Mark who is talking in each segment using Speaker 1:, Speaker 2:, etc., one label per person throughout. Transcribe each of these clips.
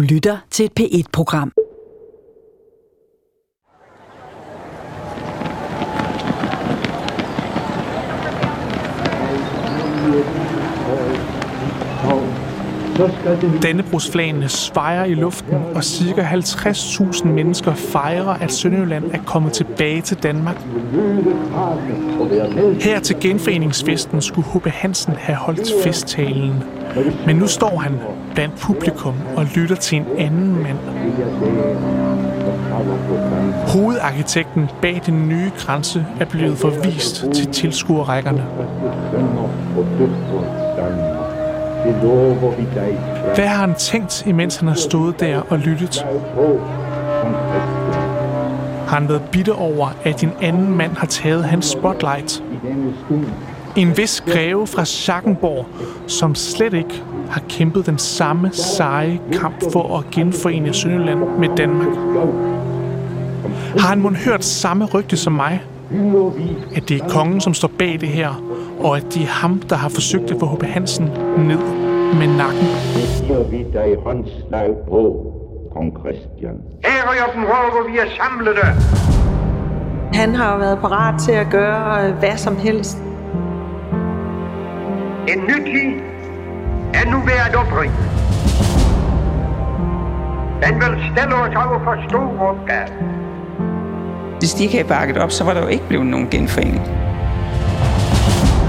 Speaker 1: Du lytter til et P1-program.
Speaker 2: Dannebrugsflagene svejer i luften, og ca. 50.000 mennesker fejrer, at Sønderjylland er kommet tilbage til Danmark. Her til genforeningsfesten skulle H.B. Hansen have holdt festtalen. Men nu står han blandt publikum og lytter til en anden mand. Hovedarkitekten bag den nye grænse er blevet forvist til tilskuerrækkerne. Hvad har han tænkt, imens han har stået der og lyttet? Har han været bitter over, at en anden mand har taget hans spotlight? En vis greve fra Schackenborg, som slet ikke har kæmpet den samme seje kamp for at genforene Sønderland med Danmark. Har han måske hørt samme rygte som mig? At det er kongen, som står bag det her, og at det er ham, der har forsøgt at få H.P. Hansen ned med nakken.
Speaker 3: Det giver vi dig håndslag på, kong Christian.
Speaker 4: Ære jer den råber, vi er samlede.
Speaker 5: Han har jo været parat til at gøre øh, hvad som helst.
Speaker 4: En ny tid er nu ved at opringe. Den vil stille os over for store opgaver.
Speaker 6: Hvis de ikke havde bakket op, så var der jo ikke blevet nogen genforening.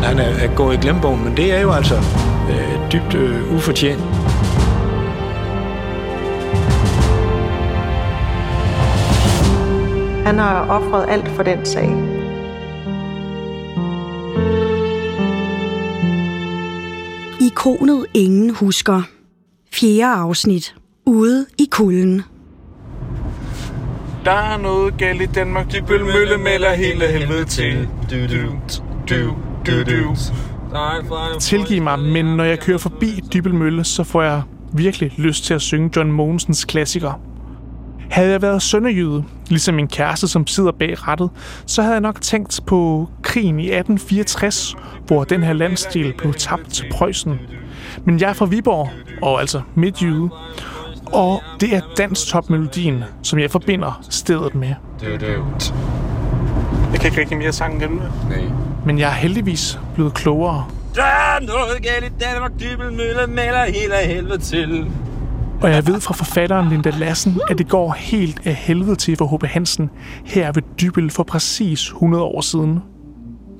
Speaker 7: Han er, er gået i glemmebogen, men det er jo altså øh, dybt øh, ufortjent.
Speaker 5: Han har offret alt for den sag.
Speaker 1: Ikonet ingen husker. Fjerde afsnit. Ude i kulden.
Speaker 2: Der er noget galt i Danmark. De vil mølle melder hele helvede til. Du, du, du, du, du. Tilgiv mig, men når jeg kører forbi Dybelmølle, så får jeg virkelig lyst til at synge John Mogensens klassiker. Havde jeg været sønderjyde, ligesom min kæreste, som sidder bag rattet, så havde jeg nok tænkt på krigen i 1864, hvor den her landsdel blev tabt til Preussen. Men jeg er fra Viborg, og altså midtjyde, og det er danstopmelodien, som jeg forbinder stedet med. Jeg kan ikke rigtig mere sangen gennem
Speaker 7: Nej.
Speaker 2: men jeg er heldigvis blevet klogere.
Speaker 8: Der er noget galt i Danmark, dybel mølle melder hele helvede til.
Speaker 2: Og jeg ved fra forfatteren Linda Lassen, at det går helt af helvede til for H.P. Hansen her ved Dybel for præcis 100 år siden.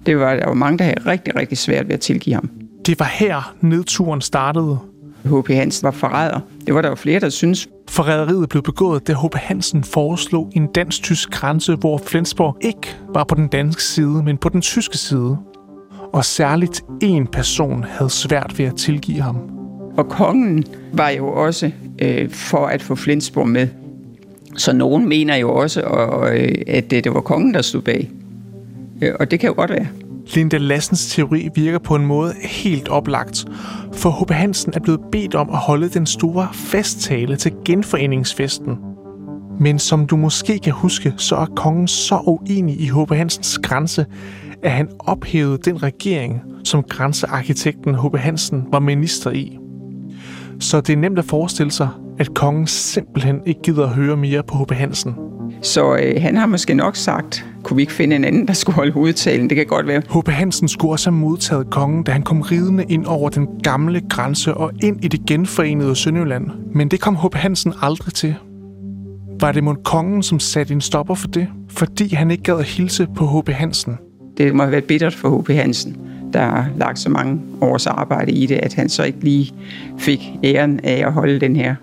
Speaker 6: Det var, der var mange, der havde rigtig, rigtig svært ved at tilgive ham.
Speaker 2: Det var her nedturen startede.
Speaker 6: H.P. Hansen var forræder. Det var der jo flere, der synes.
Speaker 2: Forræderiet blev begået, da H.P. Hansen foreslog en dansk-tysk grænse, hvor Flensborg ikke var på den danske side, men på den tyske side. Og særligt en person havde svært ved at tilgive ham.
Speaker 6: Og kongen var jo også øh, for at få Flensborg med. Så nogen mener jo også, og, øh, at det, det var kongen, der stod bag. Øh, og det kan jo godt være.
Speaker 2: Linda Lassens teori virker på en måde helt oplagt, for H.P. Hansen er blevet bedt om at holde den store festtale til genforeningsfesten. Men som du måske kan huske, så er kongen så uenig i H.P. Hansens grænse, at han ophævede den regering, som grænsearkitekten H.P. Hansen var minister i. Så det er nemt at forestille sig, at kongen simpelthen ikke gider at høre mere på H.P. Hansen.
Speaker 6: Så øh, han har måske nok sagt, kunne vi ikke finde en anden, der skulle holde hovedtalen? Det kan godt være.
Speaker 2: H.P. Hansen skulle også have modtaget kongen, da han kom ridende ind over den gamle grænse og ind i det genforenede Sønderjylland. Men det kom H.P. Hansen aldrig til. Var det mod kongen, som satte en stopper for det? Fordi han ikke gad at hilse på H.P. Hansen.
Speaker 6: Det må have været bittert for H.P. Hansen, der har lagt så mange års arbejde i det, at han så ikke lige fik æren af at holde den her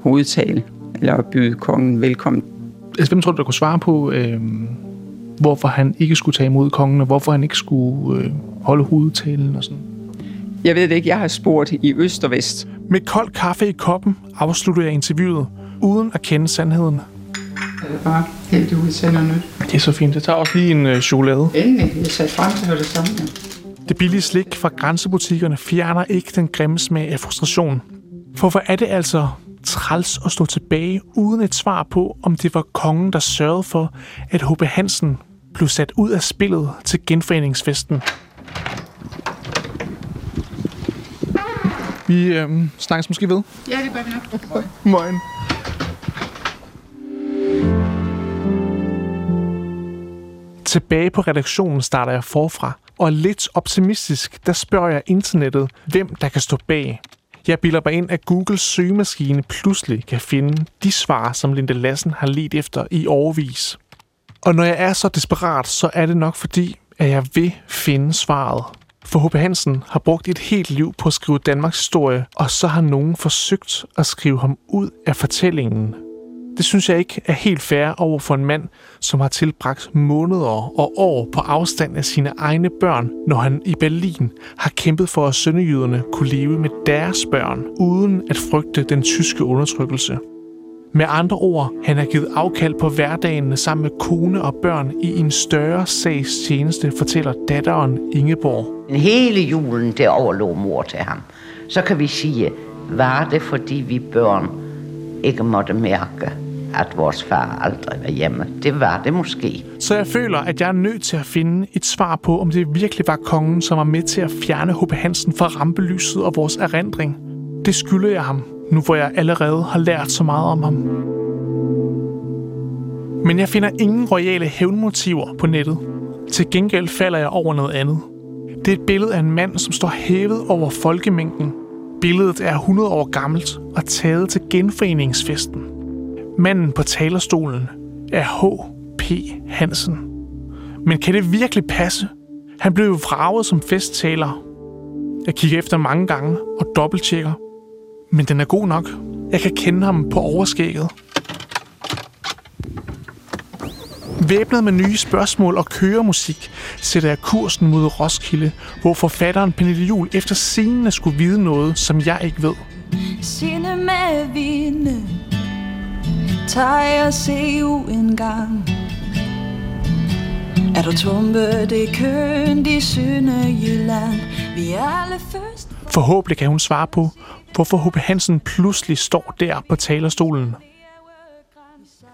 Speaker 6: hovedtale, eller at byde kongen velkommen.
Speaker 2: Altså, hvem tror du, der kunne svare på, øh, hvorfor han ikke skulle tage imod kongen, og hvorfor han ikke skulle øh, holde hovedtalen og sådan?
Speaker 6: Jeg ved det ikke, jeg har spurgt i øst og vest.
Speaker 2: Med kold kaffe i koppen afslutter jeg interviewet, uden at kende sandheden.
Speaker 6: Er det bare helt ud noget nyt?
Speaker 2: Det er så fint. Det tager også lige en øh, chokolade.
Speaker 6: Endelig, jeg sagde frem til at det samme.
Speaker 2: Det billige slik fra grænsebutikkerne fjerner ikke den grimme smag af frustration. For hvor er det altså træls at stå tilbage uden et svar på, om det var kongen, der sørgede for, at H.P. Hansen blev sat ud af spillet til genforeningsfesten. Vi øh, snakkes måske ved.
Speaker 6: Ja, det gør vi nok.
Speaker 2: Moin. Tilbage på redaktionen starter jeg forfra, og lidt optimistisk, der spørger jeg internettet, hvem der kan stå bag. Jeg bilder mig ind, at Googles søgemaskine pludselig kan finde de svar, som Linde Lassen har let efter i overvis. Og når jeg er så desperat, så er det nok fordi, at jeg vil finde svaret. For H.P. Hansen har brugt et helt liv på at skrive Danmarks historie, og så har nogen forsøgt at skrive ham ud af fortællingen. Det synes jeg ikke er helt fair over for en mand, som har tilbragt måneder og år på afstand af sine egne børn, når han i Berlin har kæmpet for, at sønderjyderne kunne leve med deres børn, uden at frygte den tyske undertrykkelse. Med andre ord, han har givet afkald på hverdagen sammen med kone og børn i en større sags tjeneste, fortæller datteren Ingeborg.
Speaker 9: Hele julen, det overlå mor til ham. Så kan vi sige, var det fordi vi børn ikke måtte mærke, at vores far aldrig var hjemme. Det var det måske.
Speaker 2: Så jeg føler, at jeg er nødt til at finde et svar på, om det virkelig var kongen, som var med til at fjerne H.P. Hansen fra rampelyset og vores erindring. Det skylder jeg ham, nu hvor jeg allerede har lært så meget om ham. Men jeg finder ingen royale hævnmotiver på nettet. Til gengæld falder jeg over noget andet. Det er et billede af en mand, som står hævet over folkemængden. Billedet er 100 år gammelt og taget til genforeningsfesten. Manden på talerstolen er H.P. Hansen. Men kan det virkelig passe? Han blev jo vraget som festtaler. Jeg kigger efter mange gange og dobbelttjekker. Men den er god nok. Jeg kan kende ham på overskægget. Væbnet med nye spørgsmål og køremusik sætter jeg kursen mod Roskilde, hvor forfatteren Pernille Jul efter scenen skulle vide noget, som jeg ikke ved.
Speaker 10: Sinde med vinde Tager jeg se en gang Er du tumpe det køn i Sønderjylland Vi er alle først
Speaker 2: Forhåbentlig kan hun svare på, hvorfor H.P. Hansen pludselig står der på talerstolen.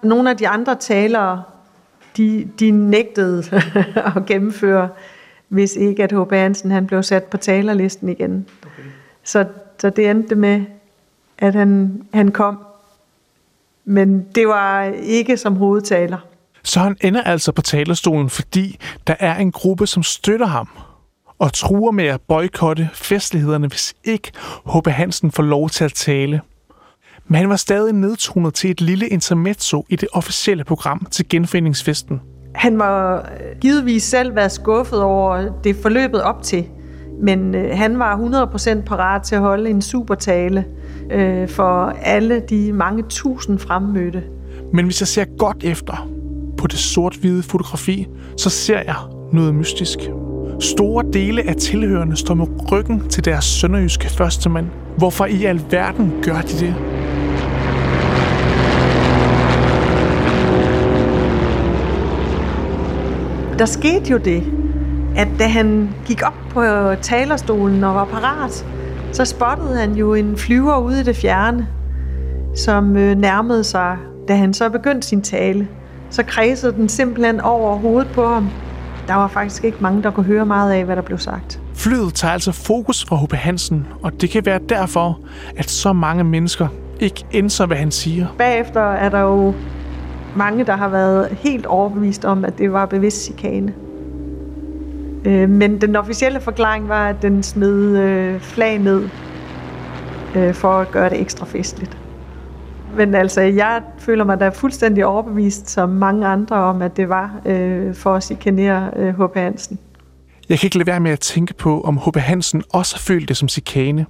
Speaker 5: Nogle af de andre talere, de, de nægtede at gennemføre, hvis ikke at H.P. Hansen han blev sat på talerlisten igen. Okay. Så, så det endte med, at han, han kom. Men det var ikke som hovedtaler.
Speaker 2: Så han ender altså på talerstolen, fordi der er en gruppe, som støtter ham og truer med at boykotte festlighederne, hvis ikke H.P. Hansen får lov til at tale. Men han var stadig nedtonet til et lille intermezzo i det officielle program til genforeningsfesten.
Speaker 5: Han var givetvis selv været skuffet over det forløbet op til, men øh, han var 100% parat til at holde en supertale øh, for alle de mange tusind fremmødte.
Speaker 2: Men hvis jeg ser godt efter på det sort-hvide fotografi, så ser jeg noget mystisk. Store dele af tilhørende står med ryggen til deres sønderjyske førstemand. Hvorfor i alverden gør de det?
Speaker 5: Der skete jo det, at da han gik op på talerstolen og var parat, så spottede han jo en flyver ude i det fjerne, som øh, nærmede sig, da han så begyndte sin tale. Så kredsede den simpelthen over hovedet på ham. Der var faktisk ikke mange, der kunne høre meget af, hvad der blev sagt.
Speaker 2: Flyet tager altså fokus fra H.P. Hansen, og det kan være derfor, at så mange mennesker ikke indser, hvad han siger.
Speaker 5: Bagefter er der jo mange, der har været helt overbevist om, at det var bevidst chikane. Øh, men den officielle forklaring var, at den smed øh, flag ned øh, for at gøre det ekstra festligt. Men altså, jeg føler mig da fuldstændig overbevist, som mange andre, om at det var øh, for at chikanere øh, H.P. Hansen.
Speaker 2: Jeg kan ikke lade være med at tænke på, om H.P. Hansen også følte det som chikane.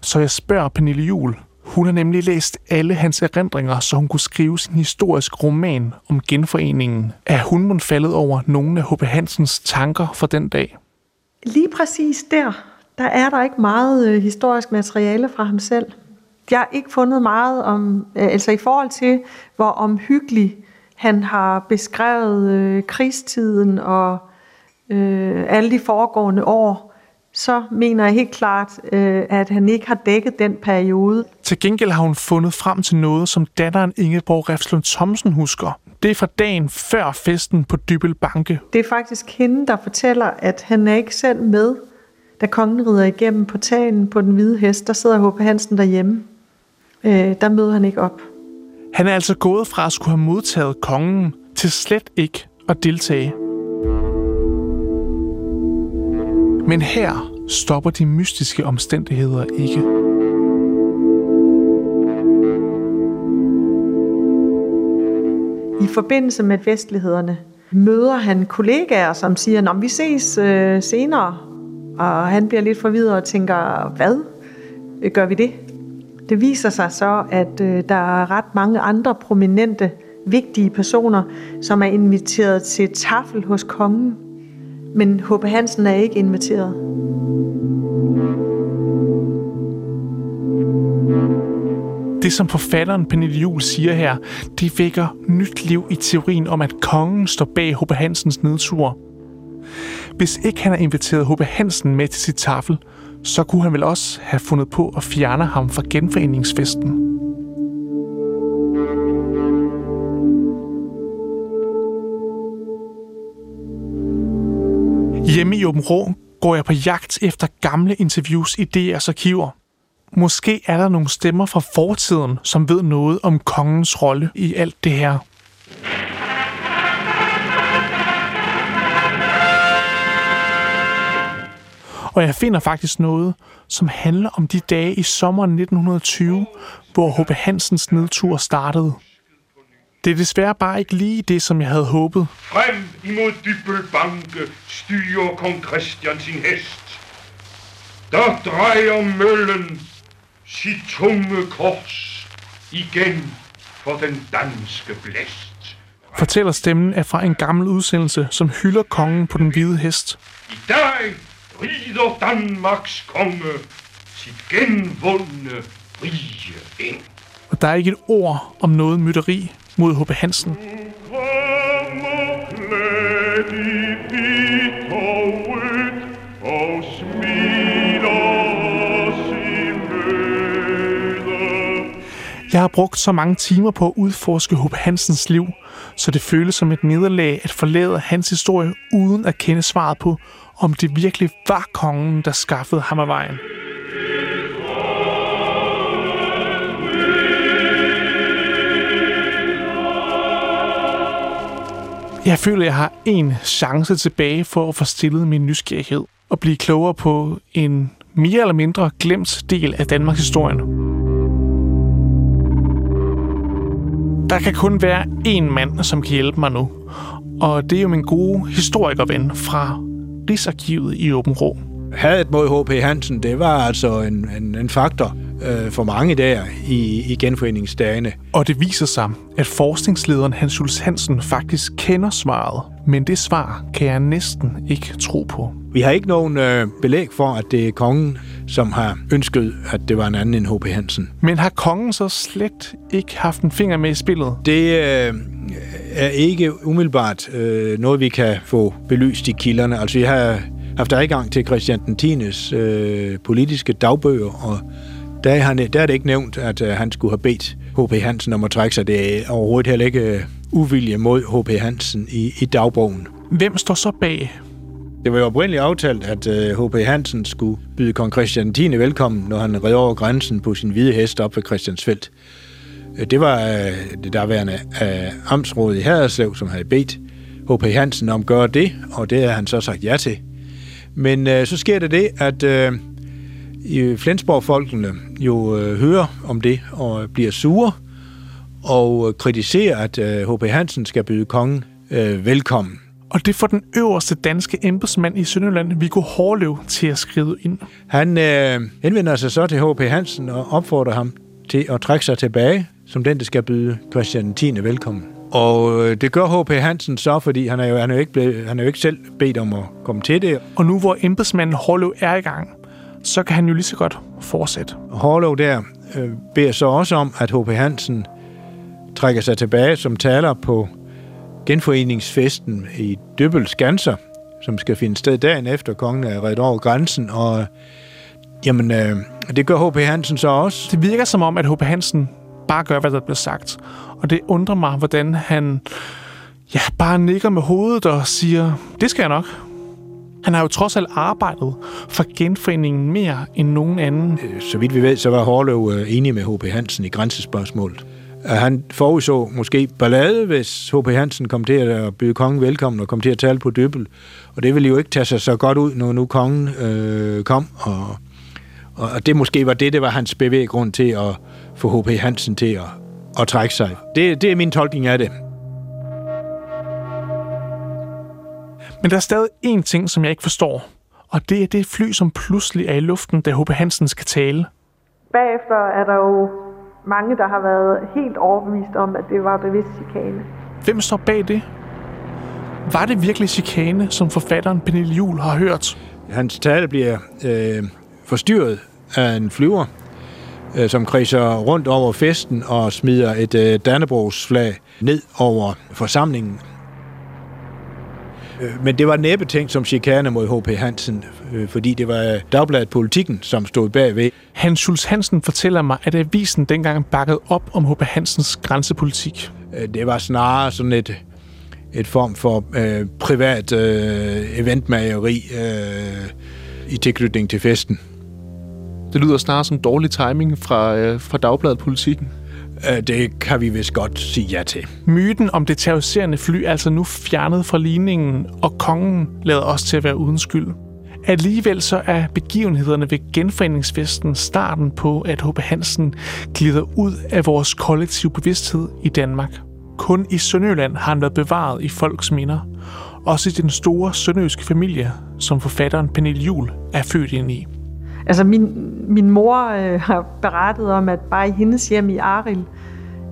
Speaker 2: Så jeg spørger Pernille Jul. Hun har nemlig læst alle hans erindringer, så hun kunne skrive sin historisk roman om genforeningen. Er hun mun faldet over nogle af H.P. Hansens tanker for den dag?
Speaker 5: Lige præcis der, der er der ikke meget øh, historisk materiale fra ham selv jeg har ikke fundet meget om, øh, altså i forhold til, hvor omhyggelig han har beskrevet øh, krigstiden og øh, alle de foregående år, så mener jeg helt klart, øh, at han ikke har dækket den periode.
Speaker 2: Til gengæld har hun fundet frem til noget, som datteren Ingeborg Refslund Thomsen husker. Det er fra dagen før festen på Dybel Banke.
Speaker 5: Det er faktisk hende, der fortæller, at han er ikke selv med Da kongen rider igennem portalen på den hvide hest, der sidder H.P. Hansen derhjemme. Øh, der møder han ikke op.
Speaker 2: Han er altså gået fra at skulle have modtaget kongen til slet ikke at deltage. Men her stopper de mystiske omstændigheder ikke.
Speaker 5: I forbindelse med festlighederne møder han kollegaer, som siger, at vi ses øh, senere. Og han bliver lidt forvirret og tænker, hvad? Gør vi det? Det viser sig så, at øh, der er ret mange andre prominente, vigtige personer, som er inviteret til tafel hos kongen. Men H.P. Hansen er ikke inviteret.
Speaker 2: Det, som forfatteren Pernille Juhl siger her, det vækker nyt liv i teorien om, at kongen står bag H.P. Hansens nedtur. Hvis ikke han har inviteret H.P. Hansen med til sit tafel, så kunne han vel også have fundet på at fjerne ham fra genforeningsfesten. Hjemme i Åben Rå går jeg på jagt efter gamle interviews i DR's arkiver. Måske er der nogle stemmer fra fortiden, som ved noget om kongens rolle i alt det her. Og jeg finder faktisk noget, som handler om de dage i sommeren 1920, hvor H.P. Hansens nedtur startede. Det er desværre bare ikke lige det, som jeg havde håbet.
Speaker 11: Frem imod Dybbelbanke styrer kong Christian sin hest. Der drejer møllen sit tunge kors igen for den danske blæst.
Speaker 2: Fortæller stemmen er fra en gammel udsendelse, som hylder kongen på den hvide hest.
Speaker 11: I dag rider Danmarks konge sit genvundne rige ind.
Speaker 2: Og der er ikke et ord om noget mytteri mod H.P. Hansen. Jeg har brugt så mange timer på at udforske H.P. Hansens liv, så det føles som et nederlag at forlade hans historie uden at kende svaret på, om det virkelig var kongen, der skaffede ham af vejen. Jeg føler, jeg har en chance tilbage for at få stillet min nysgerrighed og blive klogere på en mere eller mindre glemt del af Danmarks historie. Der kan kun være én mand, som kan hjælpe mig nu, og det er jo min gode historikerven fra Rigsarkivet i Åben Rå.
Speaker 7: Hadet mod H.P. Hansen, det var altså en, en, en faktor øh, for mange der i, i genforeningsdagene.
Speaker 2: Og det viser sig, at forskningslederen Hans Jules Hansen faktisk kender svaret, men det svar kan jeg næsten ikke tro på.
Speaker 7: Vi har ikke nogen øh, belæg for, at det er kongen, som har ønsket, at det var en anden end H.P. Hansen.
Speaker 2: Men har kongen så slet ikke haft en finger med i spillet?
Speaker 7: Det øh, er ikke umiddelbart øh, noget, vi kan få belyst i kilderne. Altså, vi har haft adgang til Christian den 10. Øh, politiske dagbøger, og der er, han, der er det ikke nævnt, at øh, han skulle have bedt H.P. Hansen om at trække sig. Det er overhovedet heller ikke øh, uvilje mod H.P. Hansen i, i dagbogen.
Speaker 2: Hvem står så bag?
Speaker 7: Det var jo oprindeligt aftalt, at H.P. Hansen skulle byde kong Christian 10. velkommen, når han red over grænsen på sin hvide hest op ved Christiansfeldt. Det var det derværende amtsråd i Haderslev, som havde bedt H.P. Hansen om at gøre det, og det har han så sagt ja til. Men øh, så sker det det, at øh, Flensborg-folkene jo øh, hører om det og bliver sure og kritiserer, at øh, H.P. Hansen skal byde kongen øh, velkommen.
Speaker 2: Og det får den øverste danske embedsmand i Sønderjylland, Viggo Hårlev, til at skrive ind.
Speaker 7: Han øh, henvender sig så til H.P. Hansen og opfordrer ham til at trække sig tilbage, som den, der skal byde Christian 10. velkommen. Og øh, det gør H.P. Hansen så, fordi han er, jo, han, er jo ikke blevet, han er jo ikke selv bedt om at komme til det.
Speaker 2: Og nu hvor embedsmanden Hårlev er i gang, så kan han jo lige så godt fortsætte.
Speaker 7: Hårlev der øh, beder så også om, at H.P. Hansen trækker sig tilbage som taler på genforeningsfesten i Dybbel Skanser, som skal finde sted dagen efter kongen er reddet over grænsen. Og jamen, øh, det gør H.P. Hansen så også.
Speaker 2: Det virker som om, at H.P. Hansen bare gør, hvad der bliver sagt. Og det undrer mig, hvordan han ja, bare nikker med hovedet og siger, det skal jeg nok. Han har jo trods alt arbejdet for genforeningen mere end nogen anden.
Speaker 7: Øh, så vidt vi ved, så var Hårløv øh, enig med H.P. Hansen i grænsespørgsmålet. Øh, han forudså måske ballade, hvis H.P. Hansen kom til at byde kongen velkommen og kom til at tale på døbel. Og det ville jo ikke tage sig så godt ud, når nu kongen øh, kom. Og, og det måske var det, det var hans bevæggrund til at få H.P. Hansen til at, at trække sig. Det, det er min tolkning af det.
Speaker 2: Men der er stadig én ting, som jeg ikke forstår. Og det er det fly, som pludselig er i luften, da H.P. Hansen skal tale.
Speaker 5: Bagefter er der jo mange, der har været helt overbevist om, at det var bevidst chikane.
Speaker 2: Hvem står bag det? Var det virkelig chikane, som forfatteren Pernille Jul har hørt?
Speaker 7: Hans tale bliver øh, forstyrret af en flyver, øh, som kredser rundt over festen og smider et øh, Dannebrogs-flag ned over forsamlingen. Øh, men det var næppe tænkt som chikane mod H.P. Hansen, øh, fordi det var Dagbladet Politikken, som stod bagved.
Speaker 2: Hans Schulz Hansen fortæller mig, at avisen dengang bakkede op om H.P. Hansens grænsepolitik.
Speaker 7: Øh, det var snarere sådan et, et form for øh, privat øh, eventmageri øh, i tilknytning til festen.
Speaker 2: Det lyder snarere som dårlig timing fra, øh, fra Dagbladet Politikken.
Speaker 7: Øh, det kan vi vist godt sige ja til.
Speaker 2: Myten om det terroriserende fly er altså nu fjernet fra ligningen, og kongen lader os til at være uden skyld. Alligevel så er begivenhederne ved genforeningsfesten starten på, at H.P. Hansen glider ud af vores kollektive bevidsthed i Danmark. Kun i Sønderjylland har han været bevaret i folks minder. Også i den store sønderjyske familie, som forfatteren Pernille Jul er født ind i.
Speaker 5: Altså min, min mor øh, har berettet om, at bare i hendes hjem i Aril,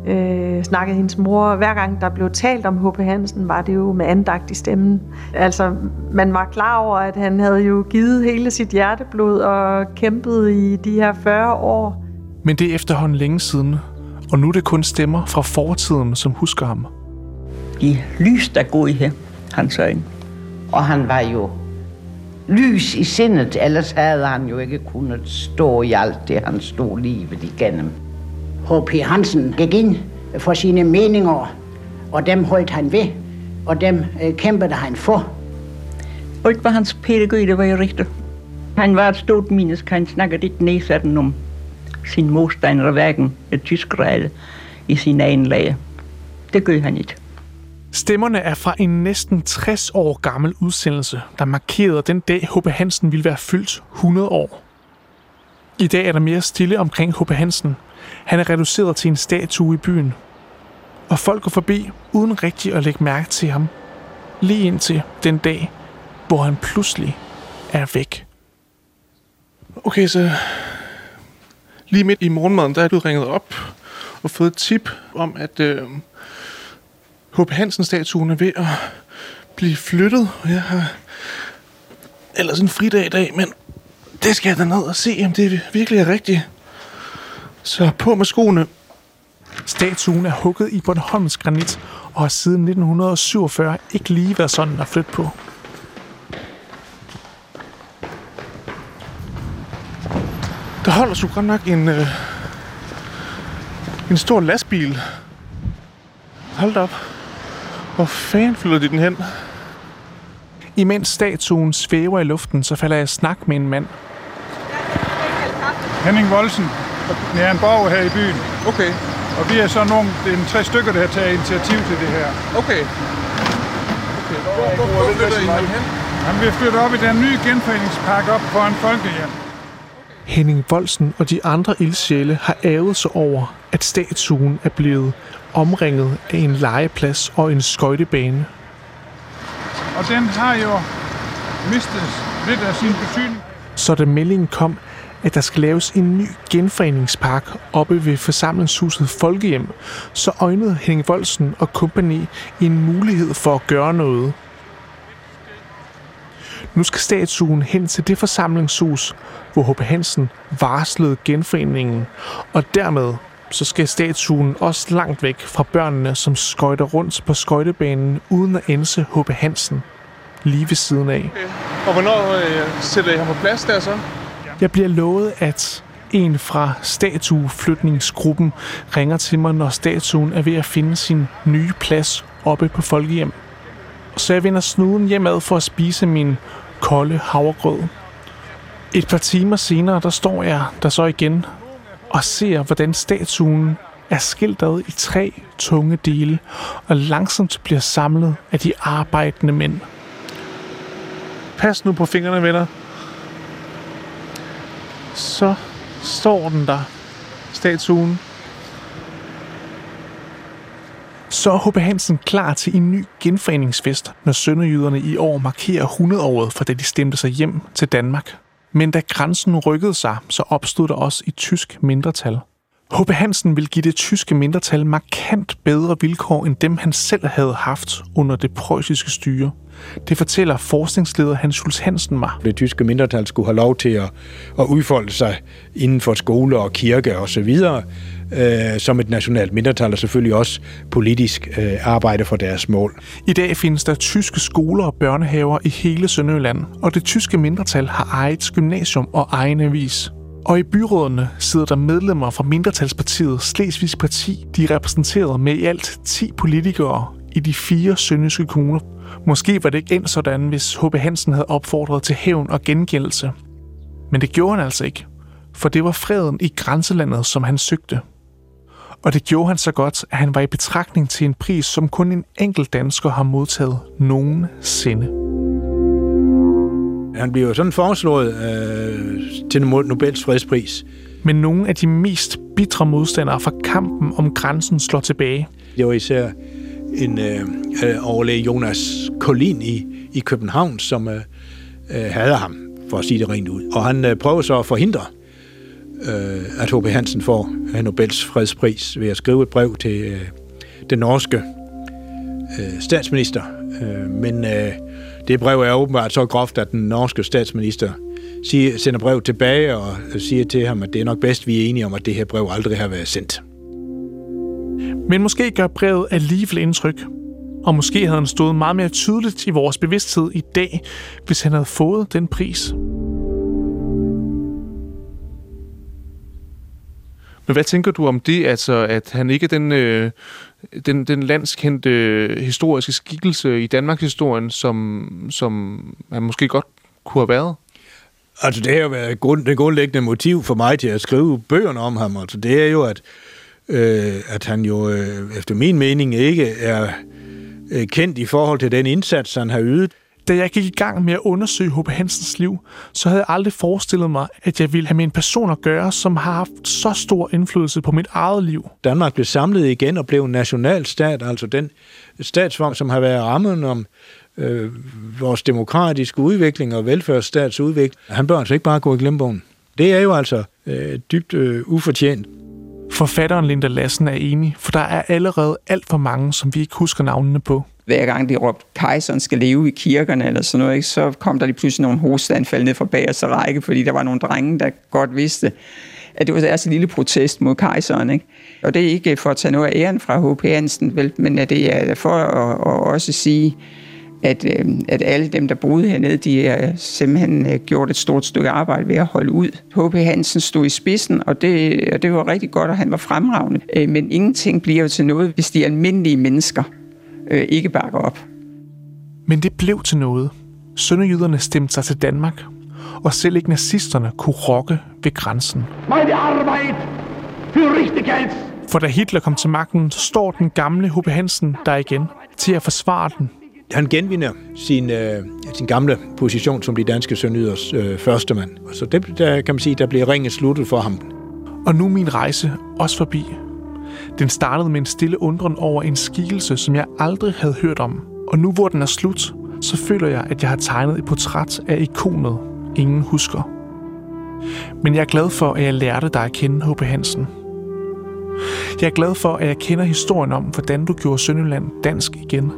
Speaker 5: øh, snakkede hendes mor, hver gang der blev talt om H.P. Hansen, var det jo med andagt i stemmen. Altså, man var klar over, at han havde jo givet hele sit hjerteblod og kæmpet i de her 40 år.
Speaker 2: Men det er efterhånden længe siden, og nu er det kun stemmer fra fortiden, som husker ham.
Speaker 12: De lys, der går i her, hans øjne.
Speaker 9: Og han var jo lys i sindet, ellers havde han jo ikke kunnet stå i alt det, han stod livet igennem.
Speaker 13: H.P. Hansen gik ind for sine meninger, og dem holdt han ved, og dem øh, kæmpede han for.
Speaker 12: Alt var hans pædagog, det var jo rigtigt. Han var et stort menneske, han snakkede ikke nedsættende om sin modstander, hverken tyskere eller i sin egen læge. Det gør han ikke.
Speaker 2: Stemmerne er fra en næsten 60 år gammel udsendelse, der markerede den dag, H.P. Hansen ville være fyldt 100 år. I dag er der mere stille omkring H.P. Hansen. Han er reduceret til en statue i byen. Og folk går forbi uden rigtig at lægge mærke til ham. Lige indtil den dag, hvor han pludselig er væk. Okay, så lige midt i morgenmaden, der er du ringet op og fået et tip om, at øh, H.P. Hansen-statuen er ved at blive flyttet, og jeg har ellers en fridag i dag, men det skal jeg da ned og se, om det virkelig er rigtigt. Så på med skoene. Statuen er hugget i Bornholms granit og har siden 1947 ikke lige været sådan at flytte på. Der holder så godt nok en, øh, en stor lastbil. Hold op. Hvor fanden flytter de den hen? Imens statuen svæver i luften, så falder jeg i snak med en mand.
Speaker 14: Henning Voldsen. Jeg er en borger her i byen.
Speaker 2: Okay.
Speaker 14: Og vi er så nogle, det er en tre stykker, der har taget initiativ til det her.
Speaker 2: Okay. okay. Hvor, hvor, hvor flytter I ham hen?
Speaker 14: Jamen, vi flytter op i den nye genforeningspark op foran Folkehjem.
Speaker 2: Henning Voldsen og de andre ildsjæle har ævet sig over, at statuen er blevet omringet af en legeplads og en skøjtebane.
Speaker 14: Og den har jo mistet lidt af sin betydning.
Speaker 2: Så da meldingen kom, at der skal laves en ny genforeningspark oppe ved forsamlingshuset Folkehjem, så øjnede Henning Voldsen og kompagni en mulighed for at gøre noget. Nu skal statuen hen til det forsamlingshus, hvor H.P. Hansen varslede genforeningen, og dermed så skal statuen også langt væk fra børnene, som skøjter rundt på skøjtebanen uden at ense H.P. Hansen lige ved siden af.
Speaker 15: Okay. Og hvornår øh, sætter I ham på plads der så?
Speaker 2: Jeg bliver lovet, at en fra statueflytningsgruppen ringer til mig, når statuen er ved at finde sin nye plads oppe på Folkehjem. Så jeg vender snuden hjemad for at spise min kolde havregrød. Et par timer senere, der står jeg der så igen og ser, hvordan statuen er skilt ad i tre tunge dele og langsomt bliver samlet af de arbejdende mænd. Pas nu på fingrene, venner. Så står den der, statuen. Så er H.P. Hansen klar til en ny genforeningsfest, når sønderjyderne i år markerer 100-året for da de stemte sig hjem til Danmark. Men da grænsen rykkede sig, så opstod der også et tysk mindretal. H.P. Hansen vil give det tyske mindretal markant bedre vilkår end dem, han selv havde haft under det preussiske styre. Det fortæller forskningsleder Hans Schulz Hansen mig.
Speaker 7: Det tyske mindretal skulle have lov til at, at udfolde sig inden for skole og kirke og så videre, øh, som et nationalt mindretal, og selvfølgelig også politisk øh, arbejde for deres mål.
Speaker 2: I dag findes der tyske skoler og børnehaver i hele Sønderjylland, og det tyske mindretal har eget gymnasium og egen avis. Og i byrådene sidder der medlemmer fra mindretalspartiet Slesvigs Parti. De er repræsenteret med i alt 10 politikere i de fire sønderjyske kommuner. Måske var det ikke endt sådan, hvis H.B. Hansen havde opfordret til hævn og gengældelse. Men det gjorde han altså ikke, for det var freden i grænselandet, som han søgte. Og det gjorde han så godt, at han var i betragtning til en pris, som kun en enkelt dansker har modtaget nogensinde.
Speaker 7: Han bliver jo sådan foreslået øh, til Nobels fredspris.
Speaker 2: Men nogle af de mest bitre modstandere fra kampen om grænsen slår tilbage.
Speaker 7: Det var især en øh, overlæge Jonas Collin i, i København, som øh, øh, havde ham, for at sige det rent ud. Og han øh, prøver så at forhindre, øh, at H.P. Hansen får Nobels fredspris ved at skrive et brev til øh, den norske øh, statsminister. Øh, men øh, det brev er åbenbart så groft, at den norske statsminister siger, sender brev tilbage og øh, siger til ham, at det er nok bedst, vi er enige om, at det her brev aldrig har været sendt.
Speaker 2: Men måske gør brevet alligevel indtryk. Og måske havde han stået meget mere tydeligt i vores bevidsthed i dag, hvis han havde fået den pris. Men hvad tænker du om det, altså, at han ikke er den, øh, den, den landskendte øh, historiske skikkelse i Danmarks historien, som, som han måske godt kunne have været?
Speaker 7: Altså, det har jo været grund, det grundlæggende motiv for mig til at skrive bøgerne om ham. Altså, det er jo, at, øh, at han jo, øh, efter min mening, ikke er øh, kendt i forhold til den indsats, han har ydet.
Speaker 2: Da jeg gik i gang med at undersøge H.P. Hansens liv, så havde jeg aldrig forestillet mig, at jeg ville have med en person at gøre, som har haft så stor indflydelse på mit eget liv.
Speaker 7: Danmark blev samlet igen og blev en nationalstat, altså den statsform, som har været rammen om øh, vores demokratiske udvikling og velfærdsstatsudvikling. Han bør altså ikke bare gå i glemmebogen. Det er jo altså øh, dybt øh, ufortjent.
Speaker 2: Forfatteren Linda Lassen er enig, for der er allerede alt for mange, som vi ikke husker navnene på
Speaker 6: hver gang de råbte, kejseren skal leve i kirkerne eller sådan noget, ikke, så kom der lige pludselig nogle hosteanfald ned fra bagerste række, fordi der var nogle drenge, der godt vidste, at det var deres lille protest mod kejseren. Ikke? Og det er ikke for at tage noget af æren fra H.P. Hansen, vel, men at det er for at, at også sige, at, øh, at alle dem, der boede hernede, de har simpelthen øh, gjort et stort stykke arbejde ved at holde ud. H.P. Hansen stod i spidsen, og det, og det var rigtig godt, og han var fremragende. Øh, men ingenting bliver jo til noget, hvis de almindelige mennesker øh, ikke bakker op.
Speaker 2: Men det blev til noget. Sønderjyderne stemte sig til Danmark, og selv ikke nazisterne kunne rokke ved grænsen.
Speaker 11: Meine Arbeit für Richtigkeit.
Speaker 2: For da Hitler kom til magten, så står den gamle H.P. Hansen der igen til at forsvare den.
Speaker 7: Han genvinder sin, øh, sin gamle position som de danske sønderjyders øh, første mand. Så det, der kan man sige, der bliver ringet sluttet for ham.
Speaker 2: Og nu min rejse også forbi. Den startede med en stille undren over en skikkelse, som jeg aldrig havde hørt om. Og nu hvor den er slut, så føler jeg, at jeg har tegnet et portræt af ikonet, ingen husker. Men jeg er glad for, at jeg lærte dig at kende, H.P. Hansen. Jeg er glad for, at jeg kender historien om, hvordan du gjorde Sønderland dansk igen.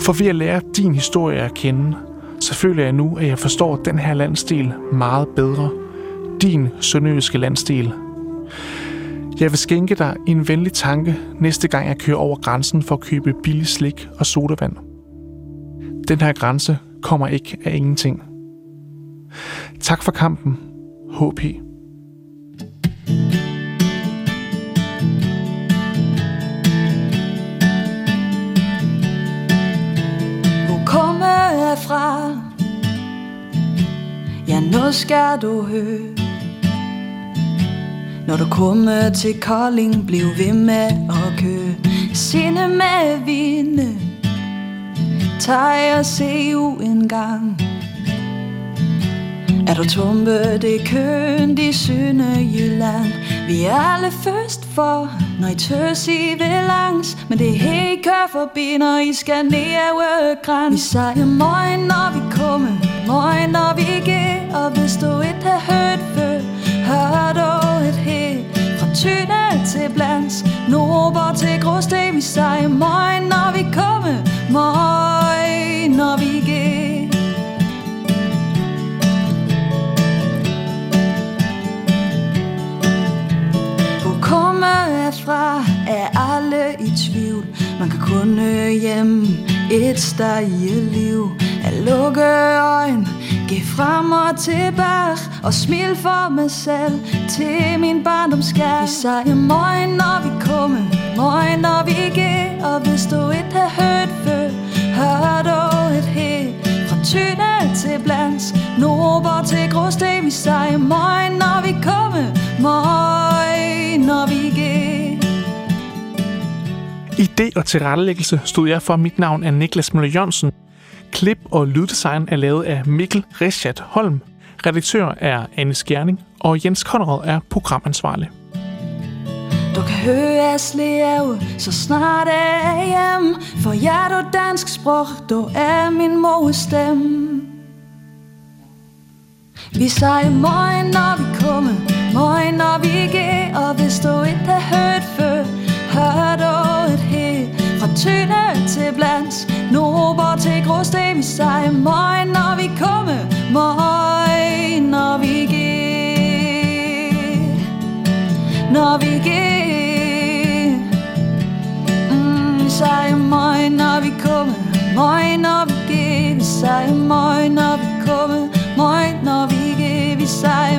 Speaker 2: For ved at lære din historie at kende, så føler jeg nu, at jeg forstår den her landsdel meget bedre. Din sønderjyske landsdel. Jeg vil skænke dig en venlig tanke næste gang jeg kører over grænsen for at købe billig slik og sodavand. Den her grænse kommer ikke af ingenting. Tak for kampen, HP.
Speaker 10: Hvor kommer jeg fra? Ja, nu skal du høre når du kommer til Kolding Bliv ved med at køre. Sinde med vinde. Tag og se u en gang. Er du tumpe, det er køen i Sønderjylland Vi er alle først for, når I tøs I vil langs. Men det er helt kør forbi, når I skal ned af græns Vi siger morgen, når vi kommer, morgen, når vi går Og hvis du ikke har hørt før, hør du et helt Fra Tyne til Blands, Nordborg til Gråsten. Vi siger møj når vi kommer, Møj når vi går. Fra er alle i tvivl. Man kan kun høre hjem et sted i liv At lukke øjnene Gik frem og tilbage Og smil for mig selv til min barndomsskær Vi sagde morgen når vi kommer, morgen når vi går Og hvis du ikke har hørt før, hør du et helt Fra Tynde til Blands, Nordborg til Gråsten. Vi sagde morgen når vi kommer, morgen når vi går
Speaker 2: Idé og tilrettelæggelse stod jeg for. Mit navn er Niklas Møller Jørgensen. Klip og lyddesign er lavet af Mikkel Reschat Holm. Redaktør er Anne Skjerning, og Jens Konrad er programansvarlig.
Speaker 10: Du kan høre leve så snart er jeg hjem For jeg er du dansk sprog, du er min mors stemme Vi siger morgen, når vi kommer, morgen, når vi går Og hvis du ikke har hørt før, hør du et helt tynde til Blands, Nober til Gråsten i sig. Morgen, når vi kommer, morgen, når vi går Når vi går mm, Vi siger når vi kommer, morgen, når vi går Vi siger når vi kommer, morgen, når vi går Vi siger